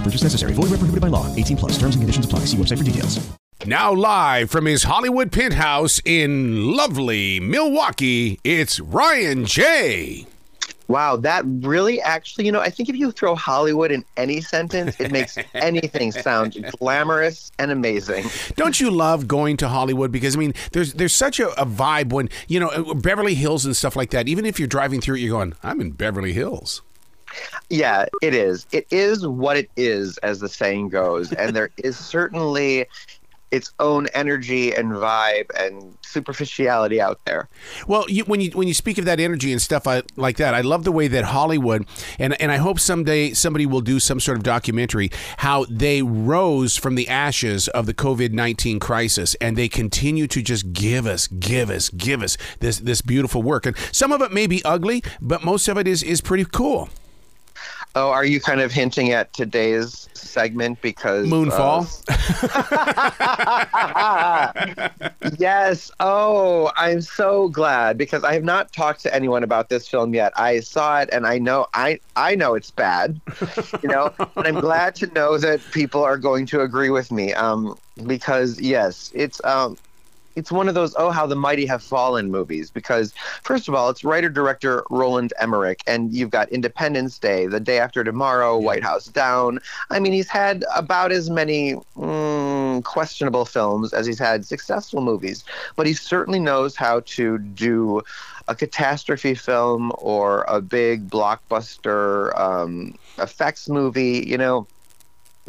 No purchase necessary. Void where prohibited by law. 18 plus. Terms and conditions apply. See website for details. Now live from his Hollywood penthouse in lovely Milwaukee, it's Ryan J. Wow, that really actually, you know, I think if you throw Hollywood in any sentence, it makes anything sound glamorous and amazing. Don't you love going to Hollywood? Because I mean, there's there's such a, a vibe when you know uh, Beverly Hills and stuff like that. Even if you're driving through it, you're going, "I'm in Beverly Hills." Yeah, it is. It is what it is, as the saying goes, and there is certainly its own energy and vibe and superficiality out there. Well, you, when you when you speak of that energy and stuff I, like that, I love the way that Hollywood and and I hope someday somebody will do some sort of documentary how they rose from the ashes of the COVID nineteen crisis and they continue to just give us, give us, give us this this beautiful work. And some of it may be ugly, but most of it is is pretty cool. Oh, are you kind of hinting at today's segment because Moonfall? Uh, yes. Oh, I'm so glad because I have not talked to anyone about this film yet. I saw it and I know I I know it's bad, you know, but I'm glad to know that people are going to agree with me. Um, because yes, it's um it's one of those oh how the mighty have fallen movies because first of all it's writer director roland emmerich and you've got independence day the day after tomorrow white house down. I mean he's had about as many mm, questionable films as he's had successful movies but he certainly knows how to do a catastrophe film or a big blockbuster um, effects movie you know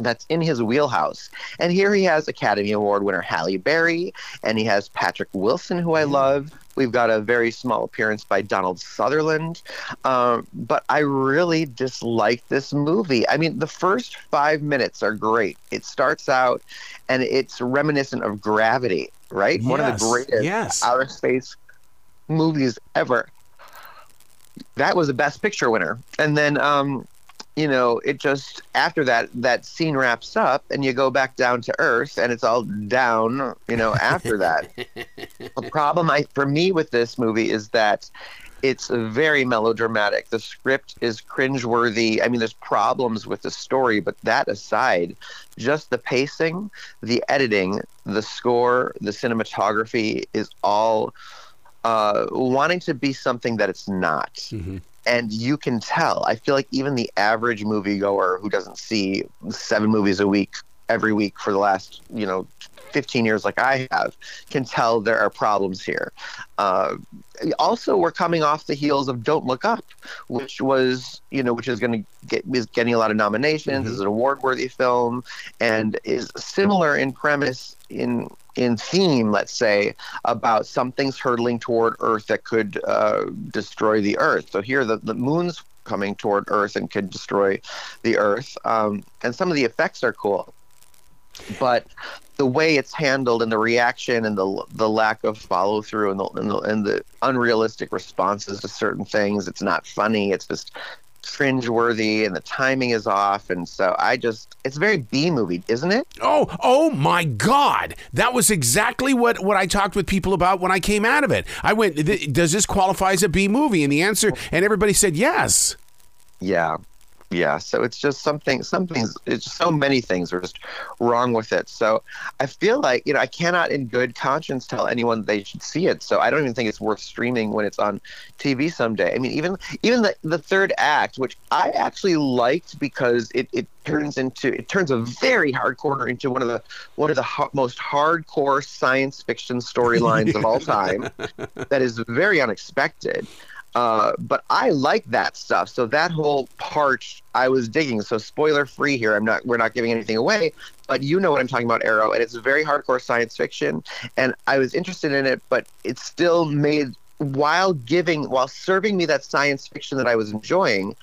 that's in his wheelhouse. And here he has Academy Award winner Halle Berry, and he has Patrick Wilson, who I love. We've got a very small appearance by Donald Sutherland. Um, but I really dislike this movie. I mean, the first five minutes are great. It starts out and it's reminiscent of Gravity, right? One of the greatest yes. outer space movies ever. That was a Best Picture winner. And then um, you know, it just after that that scene wraps up and you go back down to earth and it's all down, you know, after that. the problem I for me with this movie is that it's very melodramatic. The script is cringeworthy. I mean, there's problems with the story, but that aside, just the pacing, the editing, the score, the cinematography is all uh, wanting to be something that it's not and you can tell. I feel like even the average moviegoer who doesn't see seven movies a week every week for the last, you know, 15 years like I have, can tell there are problems here. Uh, also, we're coming off the heels of Don't Look Up, which was, you know, which is going to get is getting a lot of nominations. is an award-worthy film, and is similar in premise in in theme, let's say, about something's hurtling toward Earth that could uh, destroy the Earth. So here, the, the moon's coming toward Earth and could destroy the Earth. Um, and some of the effects are cool, but the way it's handled and the reaction and the the lack of follow through and the, and the and the unrealistic responses to certain things, it's not funny. It's just cringeworthy and the timing is off and so I just it's very B movie, isn't it? Oh, oh my God! That was exactly what what I talked with people about when I came out of it. I went, "Does this qualify as a B movie?" And the answer, and everybody said yes. Yeah. Yeah so it's just something something's it's so many things are just wrong with it. So i feel like you know i cannot in good conscience tell anyone they should see it. So i don't even think it's worth streaming when it's on tv someday. I mean even even the, the third act which i actually liked because it, it turns into it turns a very hardcore into one of the one of the ho- most hardcore science fiction storylines of all time that is very unexpected uh, but I like that stuff. So that whole part I was digging. So spoiler free here. I'm not. We're not giving anything away. But you know what I'm talking about, Arrow, and it's very hardcore science fiction. And I was interested in it, but it still made while giving while serving me that science fiction that I was enjoying.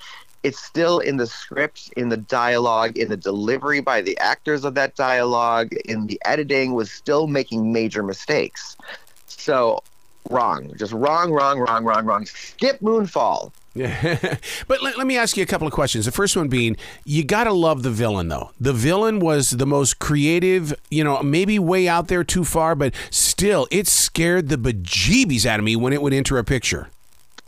It's still in the script, in the dialogue, in the delivery by the actors of that dialogue, in the editing, was still making major mistakes. So wrong. Just wrong, wrong, wrong, wrong, wrong. Skip Moonfall. Yeah. but let, let me ask you a couple of questions. The first one being, you got to love the villain, though. The villain was the most creative, you know, maybe way out there too far, but still, it scared the bejeebies out of me when it would enter a picture.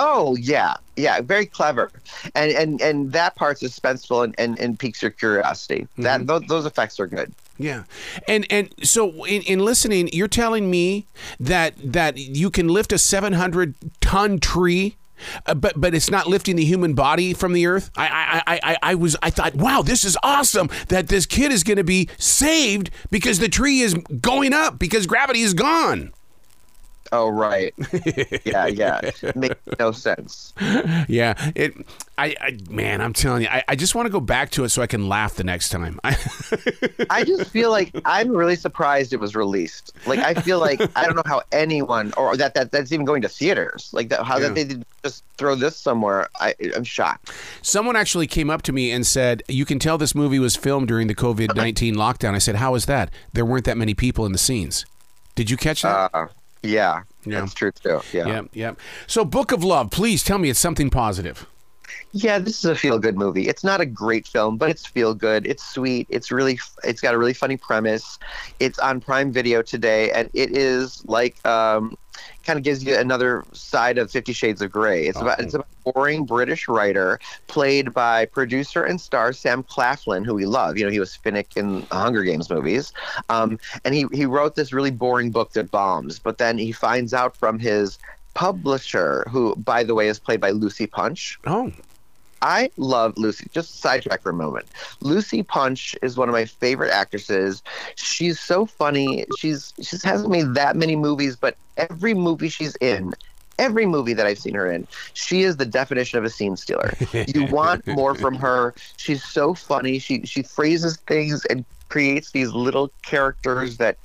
Oh yeah, yeah, very clever, and and and that part's suspenseful and and, and piques your curiosity. That mm-hmm. those, those effects are good. Yeah, and and so in, in listening, you're telling me that that you can lift a 700 ton tree. Uh, but but it's not lifting the human body from the earth. I I, I, I was I thought wow this is awesome that this kid is going to be saved because the tree is going up because gravity is gone. Oh right, yeah, yeah, makes no sense. Yeah, it. I, I man, I'm telling you, I, I just want to go back to it so I can laugh the next time. I just feel like I'm really surprised it was released. Like I feel like I don't know how anyone or that, that that's even going to theaters. Like that, how Yeah. that they just throw this somewhere. I I'm shocked. Someone actually came up to me and said, "You can tell this movie was filmed during the COVID nineteen lockdown." I said, "How is that? There weren't that many people in the scenes." Did you catch that? Uh, yeah, Yeah. that's true too. Yeah. Yep, yep. So, Book of Love, please tell me it's something positive. Yeah, this is a feel good movie. It's not a great film, but it's feel good. It's sweet. It's really it's got a really funny premise. It's on Prime Video today and it is like um kind of gives you another side of 50 Shades of Grey. It's about it's about a boring British writer played by producer and star Sam Claflin, who we love. You know, he was Finnick in the Hunger Games movies. Um, and he he wrote this really boring book that bombs, but then he finds out from his publisher who by the way is played by Lucy Punch Oh, I love Lucy. Just sidetrack for a moment. Lucy Punch is one of my favorite actresses. She's so funny. She's she hasn't made that many movies, but every movie she's in, every movie that I've seen her in, she is the definition of a scene stealer. you want more from her. She's so funny. She she phrases things and creates these little characters that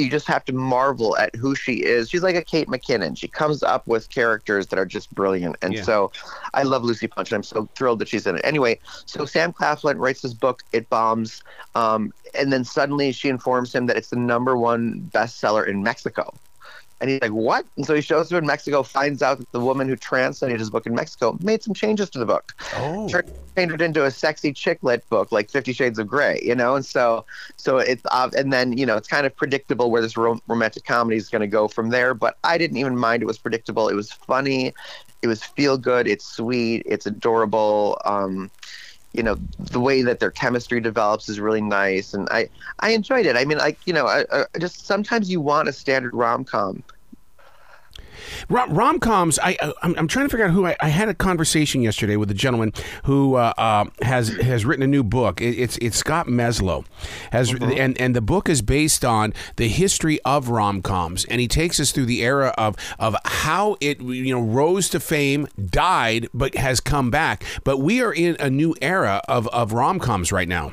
you just have to marvel at who she is. She's like a Kate McKinnon. She comes up with characters that are just brilliant. And Yeah. so I love Lucy Punch and I'm so thrilled that she's in it. Anyway, so Sam Claflin writes this book, It Bombs. Um, and then suddenly she informs him that it's the number one bestseller in Mexico. And he's like, what? And so he shows up in Mexico, finds out that the woman who translated his book in Mexico made some changes to the book oh, turned turned it into a sexy chick lit book like Fifty Shades of Grey, you know, and so so it's uh, and then you know it's kind of predictable where this rom- romantic comedy is going to go from there. But I didn't even mind; it was predictable. It was funny, it was feel good, it's sweet, it's adorable. Um, you know the way that their chemistry develops is really nice, and I I enjoyed it. I mean, like you know, I, just sometimes you want a standard rom com. Rom- rom-coms I, I I'm, I'm trying to figure out who I, I had a conversation yesterday with a gentleman who uh, uh, has has written a new book. It, it's it's Scott Meslow. Has and and the book is based on the history of rom-coms and he takes us through the era of of how it you know rose to fame died but has come back. But we are in a new era of of rom-coms right now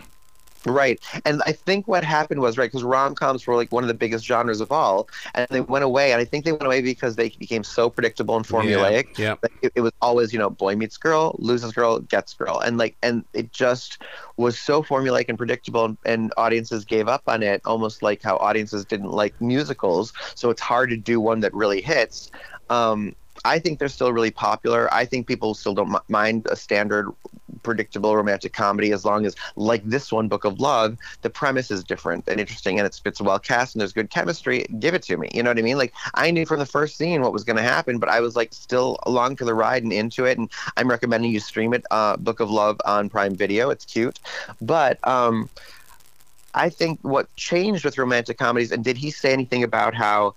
Right. And I think what happened was, right, because rom coms were like one of the biggest genres of all, and they went away. And I think they went away because they became so predictable and formulaic. yeah. that It, it was always, you know, boy meets girl, loses girl, gets girl. And like, and it just was so formulaic and predictable, and, and audiences gave up on it, almost like how audiences didn't like musicals. So it's hard to do one that really hits. Um, I think they're still really popular. I think people still don't m- mind a standard, predictable romantic comedy as long as, like this one, Book of Love, the premise is different and interesting and it's it's well cast and there's good chemistry. Give it to me. You know what I mean? Like I knew from the first scene what was going to happen, but I was like still along for the ride and into it. And I'm recommending you stream it, uh, Book of Love on Prime Video. It's cute, but um, I think what changed with romantic comedies, and did he say anything about how?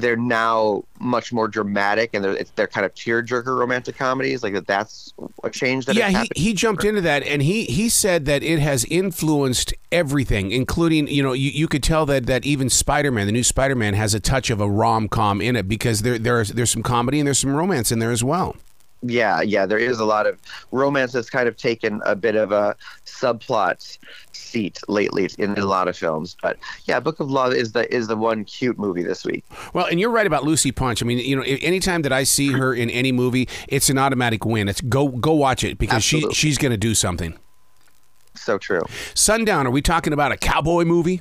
They're now much more dramatic and they're, they're kind of tearjerker romantic comedies like that that's a change that yeah, he, he jumped into that and he, he said that it has influenced everything, including, you know, you, you could tell that, that even Spider Man, the new Spider Man, has a touch of a rom com in it because there, there's, there's some comedy and there's some romance in there as well. Yeah yeah there is a lot of romance that's kind of taken a bit of a subplot seat lately in a lot of films but yeah book of love is the is the one cute movie this week Well, and you're right about Lucy Punch. I mean, you know, anytime that I see her in any movie, it's an automatic win. It's go go watch it because she she's going to do something. so true Sundown, are we talking about a cowboy movie?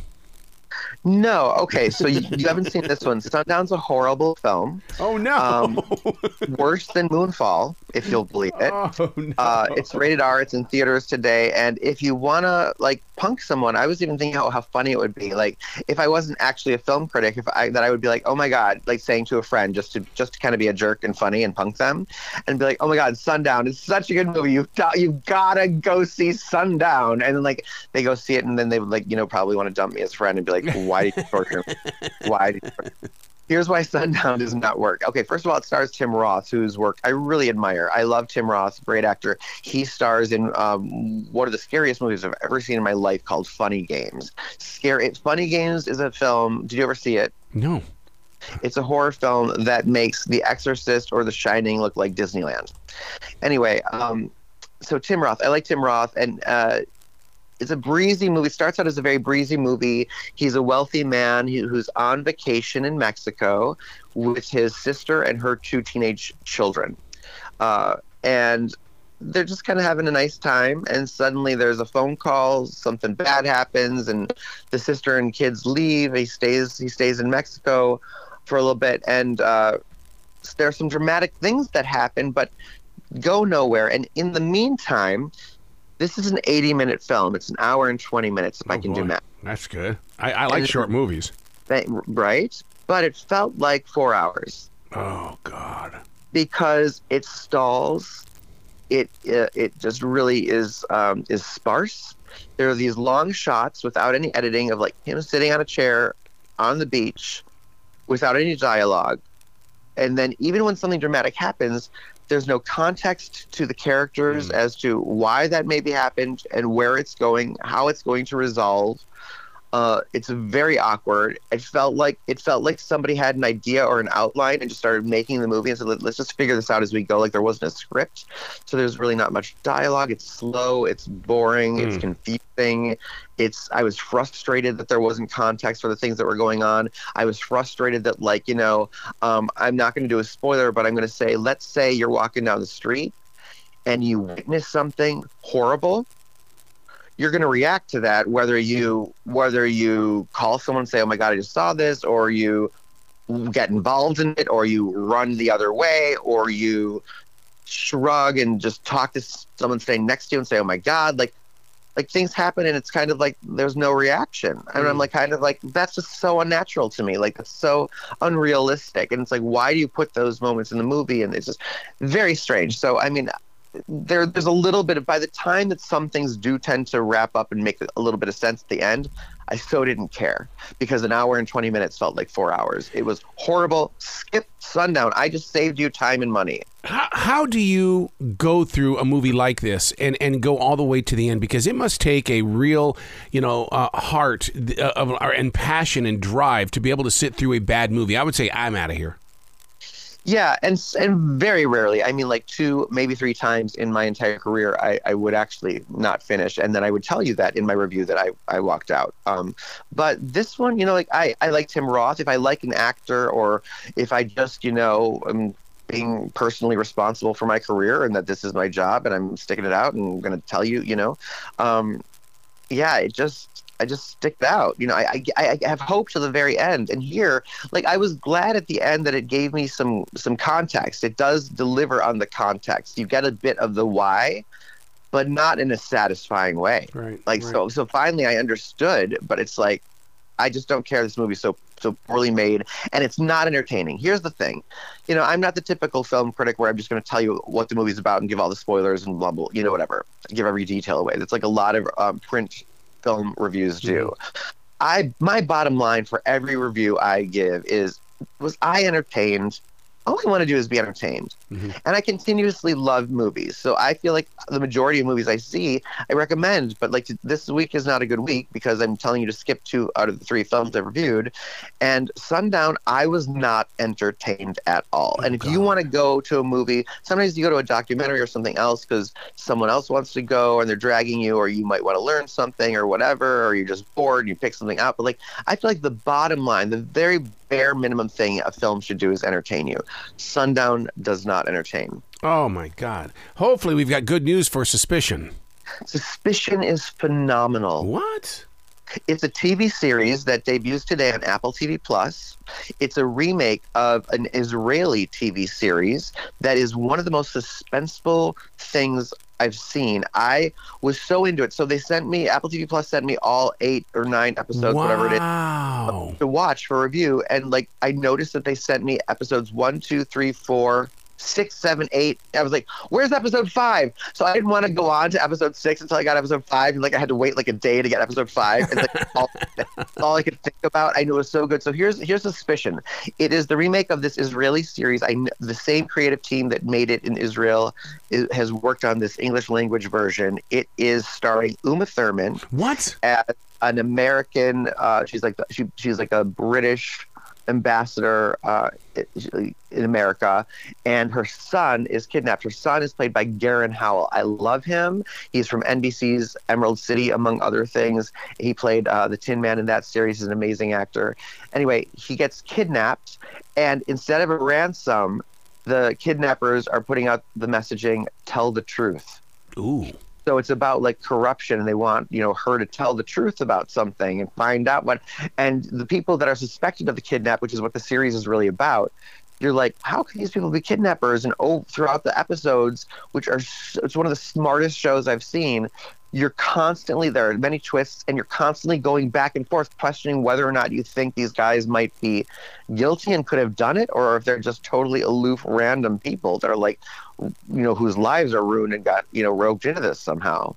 No okay so you, you haven't seen this one sundown's a horrible film Oh no. um, worse than moonfall if you'll believe it oh no. Uh, it's rated R. It's in theaters today. And if you wanna like punk someone, I was even thinking how, how funny it would be. Like if I wasn't actually a film critic, if I that I would be like, oh my god, like saying to a friend just to just to kind of be a jerk and funny and punk them, and be like, oh my god, Sundown is such a good movie. You have you gotta go see Sundown. And then like they go see it, and then they would like you know probably want to dump me as a friend and be like, why did you torture me? Why did you torture me? Here's why Sundown does not work. Okay, first of all, it stars Tim Roth, whose work I really admire. I love Tim Roth, great actor. He stars in um, one of the scariest movies I've ever seen in my life called Funny Games. Scary. Funny Games is a film. Did you ever see it? no. It's a horror film that makes The Exorcist or The Shining look like Disneyland. Anyway, um, so Tim Roth, I like Tim Roth, and uh, it's a breezy movie. Starts out as a very breezy movie. He's a wealthy man who's on vacation in Mexico with his sister and her two teenage children. Uh, and they're just kind of having a nice time and suddenly there's a phone call something bad happens and the sister and kids leave he stays he stays in mexico for a little bit and uh, are some dramatic things that happen but go nowhere and in the meantime this is an 80 minute film it's an hour and 20 minutes if i Oh, can do boy. math That's good. I, I like And- short movies. Right but it felt like four hours Oh God. because it stalls. It uh, it just really is um, is sparse. There are these long shots without any editing of like him sitting on a chair on the beach without any dialogue, and then even when something dramatic happens, there's no context to the characters mm. as to why that maybe happened and where it's going, how it's going to resolve. Uh, it's very awkward. It felt like it felt like somebody had an idea or an outline and just started making the movie and said, "Let- "Let's just figure this out as we go." Like there wasn't a script, so there's really not much dialogue. It's slow. It's boring. It's confusing. It's. I was frustrated that there wasn't context for the things that were going on. I was frustrated that, like, you know, um, I'm not going to do a spoiler, but I'm going to say, let's say you're walking down the street and you witness something horrible you're going to react to that whether you whether you call someone and say oh my god i just saw this or you get involved in it or you run the other way or you shrug and just talk to someone standing next to you and say oh my god like like things happen and it's kind of like there's no reaction. And i'm mm-hmm. like kind of like that's just so unnatural to me like it's so unrealistic. And it's like why do you put those moments in the movie? And it's just very strange. So i mean there there's a little bit of by the time that some things do tend to wrap up and make a little bit of sense at the end i so didn't care because an hour and 20 minutes felt like four hours it was horrible skip sundown i just saved you time and money How, how do you go through a movie like this and, and go all the way to the end? Because it must take a real, you know, uh, heart uh, of, and passion and drive to be able to sit through a bad movie. I would say I'm out of here. Yeah, and and very rarely, I mean, like two, maybe three times in my entire career, I, I would actually not finish, and then I would tell you that in my review that I, I walked out. Um, but this one, you know, like I I like Tim Roth. If I like an actor, or if I just, you know, am being personally responsible for my career, and that this is my job, and I'm sticking it out, and I'm going to tell you, you know, um, yeah, it just I just stick it out. You know, I, I I have hope to the very end. And here, like I was glad at the end that it gave me some some context. It does deliver on the context. You get a bit of the why, but not in a satisfying way. Right, Like right. so so finally I understood, but it's like I just don't care this movie's so so poorly made and it's not entertaining. Here's the thing. You know, I'm not the typical film critic where I'm just going to tell you what the movie's about and give all the spoilers and blah blah, you know whatever. Give every detail away. That's like a lot of um, print film reviews do. I my bottom line for every review I give is was I entertained? All I want to do is be entertained. And I continuously love movies. So I feel like the majority of movies I see, I recommend. But like this week is not a good week because I'm telling you to skip two out of the three films I reviewed. And Sundown, I was not entertained at all. Oh and if you want to go to a movie, sometimes you go to a documentary or something else because someone else wants to go and they're dragging you, or you might want to learn something or whatever, or you're just bored and you pick something out. But like, I feel like the bottom line, the very bare minimum thing a film should do is entertain you. Sundown does not entertain. Oh my God! Hopefully, we've got good news for Suspicion. Suspicion is phenomenal. What? It's a TV series that debuts today on Apple TV Plus. It's a remake of an Israeli TV series that is one of the most suspenseful things I've seen. I was so into it. So they sent me Apple TV Plus sent me all eight or nine episodes, whatever it is to watch for review and like i noticed that they sent me episodes one two three four six seven eight. I was like where's episode five? So i didn't want to go on to episode six until i got episode five and like i had to wait like a day to get episode five it's like all, all i could think about i knew it was so good. So here's here's suspicion. It is the remake of this israeli series. I the same creative team that made it in israel is, has worked on this english language version. It is starring uma thurman What? as an American. Uh, she's like the, she, she's like a British ambassador uh, in America, and her son is kidnapped. Her son is played by Garen Howell. I love him. He's from NBC's Emerald City, among other things. He played uh, the Tin Man in that series. He's an amazing actor. Anyway, he gets kidnapped, and instead of a ransom, the kidnappers are putting out the messaging: "Tell the truth." Ooh. So it's about like corruption, and they want you know her to tell the truth about something and find out what. And the people that are suspected of the kidnap, which is what the series is really about, you're like, how can these people be kidnappers? And oh, throughout the episodes, which are it's one of the smartest shows I've seen. You're constantly there are many twists, and you're constantly going back and forth, questioning whether or not you think these guys might be guilty and could have done it, or if they're just totally aloof, random people that are like, you know, whose lives are ruined and got you know roped into this somehow.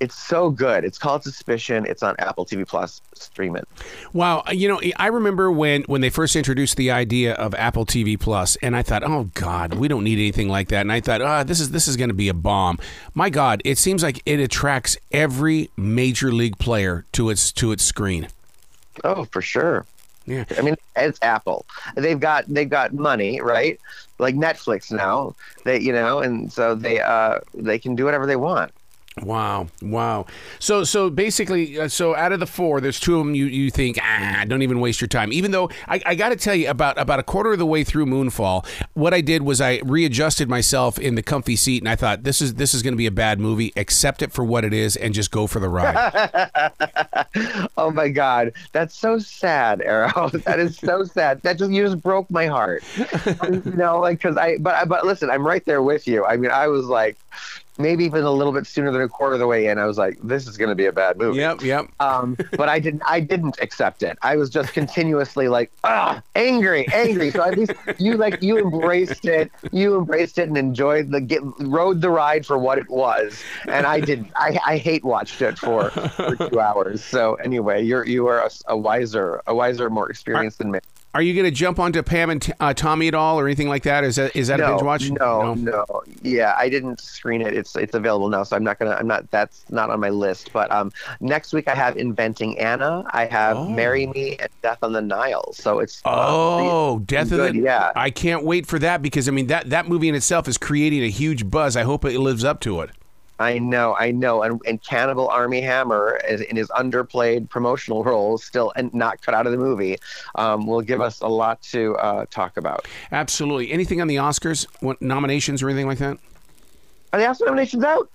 It's so good. It's called Suspicion. It's on Apple TV Plus. Stream it. Wow, you know, I remember when when they first introduced the idea of Apple TV Plus, and I thought, oh God, we don't need anything like that. And I thought, ah, this is this is going to be a bomb. My God, it seems like it attracts every major league player to its to its screen. Oh, for sure. Yeah. I mean, it's Apple. They've got they've got money, right? Like Netflix now. They you know, and so they uh they can do whatever they want. Wow, wow. So, so basically, uh, so out of the four, there's two of them you, you think, ah, don't even waste your time. Even though I, I got to tell you, about about a quarter of the way through Moonfall, what I did was I readjusted myself in the comfy seat, and I thought this is this is going to be a bad movie. Accept it for what it is, and just go for the ride. oh my god, that's so sad, Arrow. that is so sad. That just you just broke my heart. you know, like because I but but listen, I'm right there with you. I mean, I was like. Maybe even a little bit sooner than a quarter of the way in, I was like, "This is going to be a bad movie." yep, yep. um, but I didn't. I didn't accept it. I was just continuously like, ah, angry, angry. So at least you like you embraced it. You embraced it and enjoyed the get, rode the ride for what it was. And I didn't. I, I hate watched it for, for two hours. So anyway, you're you are a, a wiser, a wiser, more experienced than me. Are you going to jump onto Pam and uh, Tommy at all, or anything like that? Is that is that a binge watch? No, no, no, Yeah, I didn't screen it. It's it's available now, so I'm not gonna. I'm not. That's not on my list. But um, next week I have Inventing Anna. I have Oh. Marry Me and Death on the Nile. So it's uh, Oh, Death good, of the yeah. I can't wait for that because I mean that that movie in itself is creating a huge buzz. I hope it lives up to it. I know, I know, and, and Cannibal Armie Hammer is, in his underplayed promotional role, still and not cut out of the movie, um, will give us a lot to uh, talk about. Absolutely. Anything on the Oscars? What nominations or anything like that? Are the Oscar nominations out?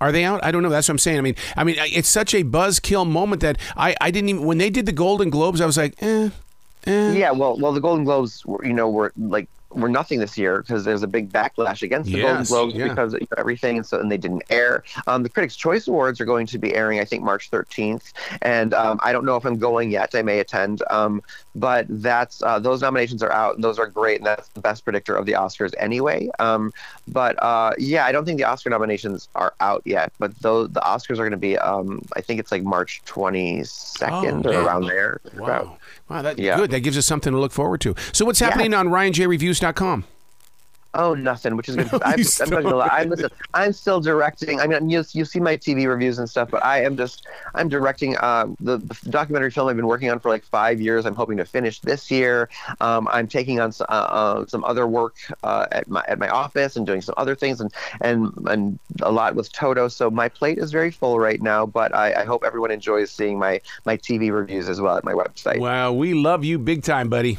Are they out? I don't know. That's what I'm saying. I mean, I mean, it's such a buzzkill moment that I, I didn't even when they did the Golden Globes, I was like, eh, eh. Yeah, well, well, the Golden Globes, were, you know, were like were nothing this year because there's a big backlash against the Golden Globes yeah. because of everything, and so and they didn't air. Um, the Critics' Choice Awards are going to be airing, I think, March 13th, and um, I don't know if I'm going yet. I may attend, um, but that's uh, those nominations are out, and those are great, and that's the best predictor of the Oscars anyway. Um, but uh, yeah, I don't think the Oscar nominations are out yet, but those the Oscars are going to be, um, I think it's like March 22nd Oh, or around there. Wow. Wow, that, Yeah. good. That gives us something to look forward to. So, what's happening on RyanJReviews.com? Oh, nothing, which is good. I'm, I'm not gonna lie. I'm, listen, I'm still directing. I mean, you, you see my TV reviews and stuff, but I am just I'm directing uh, the, the documentary film I've been working on for like five years. I'm hoping to finish this year. Um, I'm taking on uh, uh, some other work uh, at my at my office and doing some other things and and and a lot with Toto. So my plate is very full right now. But I, I hope everyone enjoys seeing my my TV reviews as well at my website. Wow, we love you big time, buddy.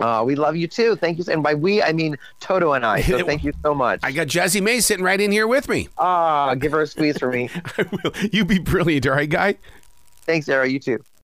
Uh, we love you too. Thank you, and by we I mean Toto and I. So thank you so much. I got Jazzy May sitting right in here with me. Ah, give her a squeeze for me. I will. You be brilliant, all right, guy? Thanks, Sarah. You too.